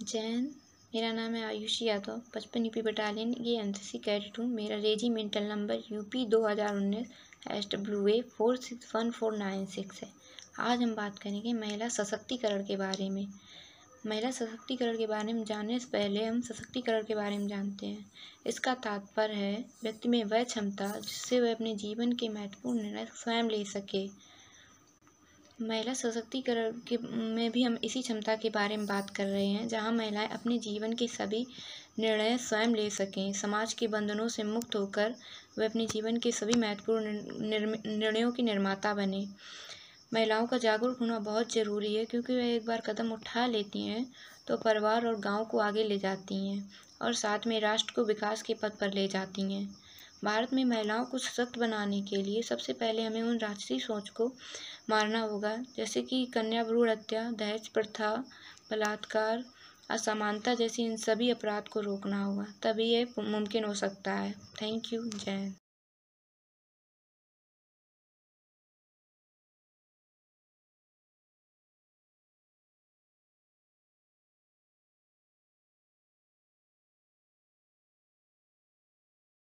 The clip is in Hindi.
जैन, मेरा नाम है आयुषी यादव पचपन यूपी बटालियन, ये एन सी सी कैडेट हूँ। मेरा रेजिमेंटल नंबर यूपी दो हज़ार उन्नीस S W A four six one four nine six है। आज हम बात करेंगे महिला सशक्तिकरण के बारे में। महिला सशक्तिकरण के बारे में जानने से पहले हम सशक्तिकरण के बारे में जानते हैं। इसका तात्पर्य है, व्यक्ति में वह क्षमता जिससे वह अपने जीवन के महत्वपूर्ण निर्णय स्वयं ले सके। महिला सशक्तिकरण के, में भी हम इसी क्षमता के बारे में बात कर रहे हैं, जहाँ महिलाएँ अपने जीवन के सभी निर्णय स्वयं ले सकें। समाज के बंधनों से मुक्त होकर वे अपने जीवन के सभी महत्वपूर्ण निर्णयों की निर्माता बने। महिलाओं का जागरूक होना बहुत ज़रूरी है, क्योंकि वह एक बार कदम उठा लेती हैं तो परिवार और गाँव को आगे ले जाती हैं और साथ में राष्ट्र को विकास के पथ पर ले जाती हैं। भारत में महिलाओं को सशक्त बनाने के लिए सबसे पहले हमें उन राजसी सोच को मारना होगा, जैसे कि कन्या भ्रूण हत्या, दहेज प्रथा, बलात्कार, असमानता जैसी इन सभी अपराध को रोकना होगा, तभी ये मुमकिन हो सकता है। थैंक यू जय